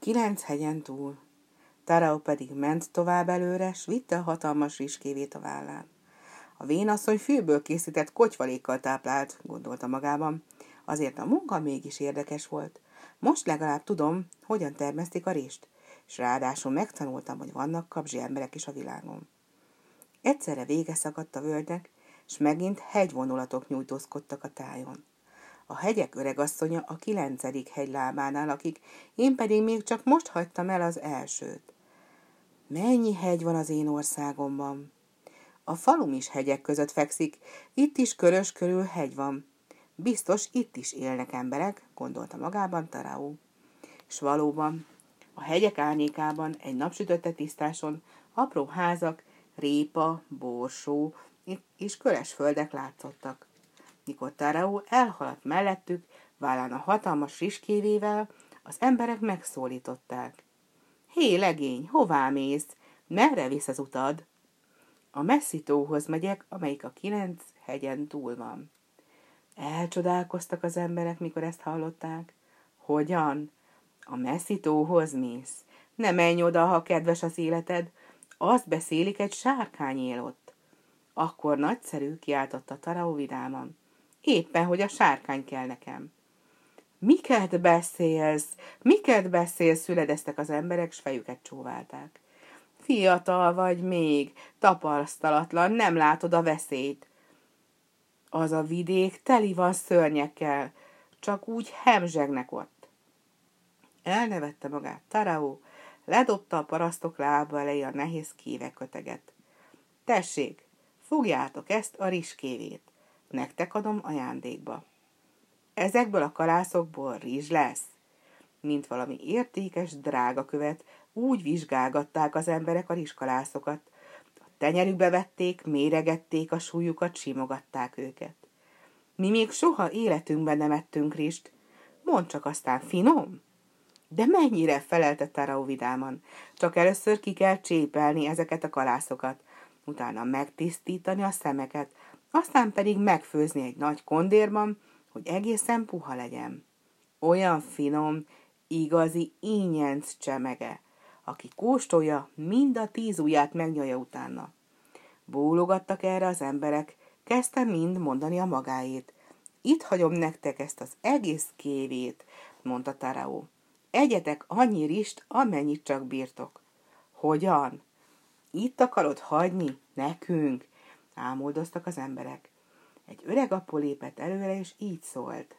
Kilenc hegyen túl. Tarao pedig ment tovább előre, s vitte a hatalmas rizskévét a vállán. A vénasszony fűből készített kocsvalékkal táplált, gondolta magában. Azért a munka mégis érdekes volt. Most legalább tudom, hogyan termesztik a rist, és ráadásul megtanultam, hogy vannak kapzsi emberek is a világon. Egyszerre vége szakadt a völgynek, és megint hegyvonulatok nyújtózkodtak a tájon. A hegyek öregasszonya a kilencedik hegylábánál lakik, én pedig még csak most hagytam el az elsőt. Mennyi hegy van az én országomban? A falum is hegyek között fekszik, itt is körös körül hegy van. Biztos itt is élnek emberek, gondolta magában Taraó. És valóban, a hegyek árnyékában egy napsütötte tisztáson apró házak, répa, borsó és köres földek látszottak. Mikor Taraó elhaladt mellettük, vállán a hatalmas rizskévével, az emberek megszólították. Hé, legény, hová mész? Merre visz az utad? A messzi tóhoz megyek, amelyik a kilenc hegyen túl van. Elcsodálkoztak az emberek, mikor ezt hallották. Hogyan? A messzi tóhoz mész? Ne menj oda, ha kedves az életed. Azt beszélik, egy sárkány él ott. Akkor nagyszerű, kiáltotta Tarao vidáman. Éppen, hogy a sárkány kell nekem. Miket beszélsz? Miket beszélsz? Szüledeztek az emberek, s fejüket csóválták. Fiatal vagy még, tapasztalatlan, nem látod a veszélyt. Az a vidék teli van szörnyekkel, csak úgy hemzsegnek ott. Elnevette magát Tarao, ledobta a parasztok lába elé a nehéz kéveköteget. Tessék, fogjátok ezt a rizskévét, nektek adom ajándékba. Ezekből a kalászokból rizs lesz. Mint valami értékes drága követ, úgy vizsgálgatták az emberek a rizskalászokat. A tenyerükbe vették, méregették a súlyukat, simogatták őket. Mi még soha életünkben nem ettünk rist. Mondd csak aztán, finom? De mennyire felelte Tarau vidáman. Csak először ki kell csépelni ezeket a kalászokat, utána megtisztítani a szemeket, aztán pedig megfőzni egy nagy kondérban, hogy egészen puha legyen. Olyan finom, igazi ínyenc csemege, aki kóstolja, mind a tíz ujját megnyalja utána. Bólogattak erre az emberek, kezdte mind mondani a magáét. Itt hagyom nektek ezt az egész kévét, mondta Taraó. Egyetek annyi rist, amennyit csak bírtok. Hogyan? Itt akarod hagyni? Nekünk? Ámoldoztak az emberek. Egy öreg apu lépett előre, és így szólt.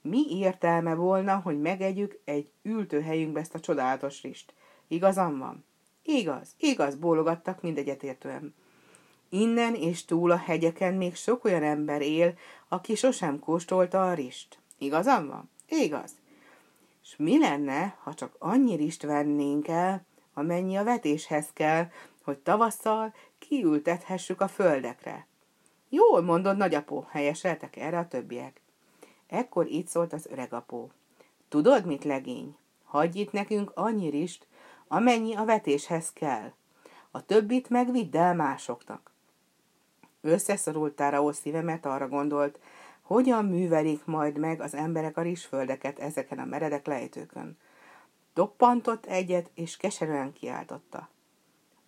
Mi értelme volna, hogy megegyük egy ültőhelyünkbe ezt a csodálatos rist? Igazam van? Igaz, igaz, bólogattak mindegyetértően. Innen és túl a hegyeken még sok olyan ember él, aki sosem kóstolta a rist. Igazam van? Igaz. És mi lenne, ha csak annyi rist vennénk el, amennyi a vetéshez kell, hogy tavasszal kiültethessük a földekre? Jól mondod, nagyapó, helyeseltek erre a többiek. Ekkor így szólt az öreg apó. Tudod mit, legény? Hagyj itt nekünk annyi rist, amennyi a vetéshez kell. A többit meg vidd el másoknak. Összeszorult ó szívemet arra gondolt, hogyan művelik majd meg az emberek a rizsföldeket ezeken a meredek lejtőkön. Toppantott egyet, és keserűen kiáltotta.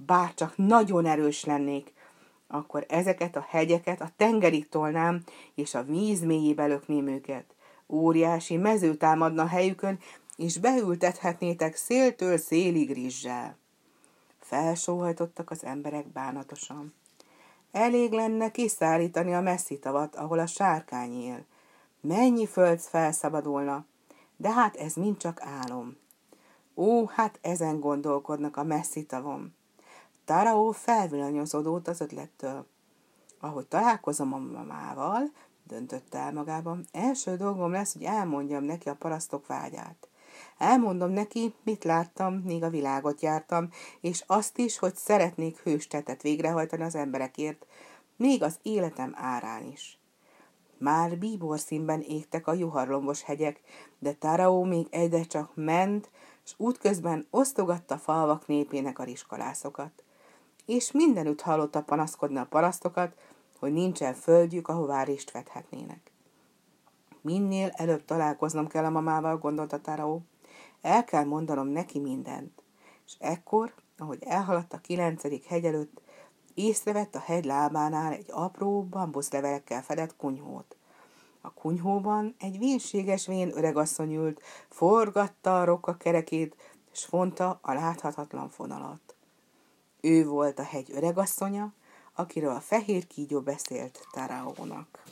Bárcsak nagyon erős lennék, akkor ezeket a hegyeket a tengerig tolnám, és a víz mélyébe lökném őket. Óriási mező támadna helyükön, és beültethetnétek széltől szélig rizssel. Felsóhajtottak az emberek bánatosan. Elég lenne kiszállítani a messzi tavat, ahol a sárkány él. Mennyi föld felszabadulna, de hát ez mind csak álom. Ó, hát ezen gondolkodnak a messzi tavon. Taraó felvillanyozódott az ötlettől. Ahogy találkozom a mamával, döntötte el magában, első dolgom lesz, hogy elmondjam neki a parasztok vágyát. Elmondom neki, mit láttam, míg a világot jártam, és azt is, hogy szeretnék hőstetet végrehajtani az emberekért, még az életem árán is. Már bíbor színben égtek a juharlombos hegyek, de Taraó még egyre csak ment, s útközben osztogatta falvak népének a riskolászokat. És mindenütt hallotta panaszkodni a parasztokat, hogy nincsen földjük, ahová rist vethetnének. Minél előbb találkoznom kell a mamával, gondolta Taraó. El kell mondanom neki mindent. És ekkor, ahogy elhaladt a kilencedik hegy előtt, észrevett a hegy lábánál egy apró bambuszlevelekkel fedett kunyhót. A kunyhóban egy vénséges vén öregasszony ült, forgatta a rokka kerekét, és fonta a láthatatlan fonalat. Ő volt a hegy öregasszonya, akiről a fehér kígyó beszélt Taraónak.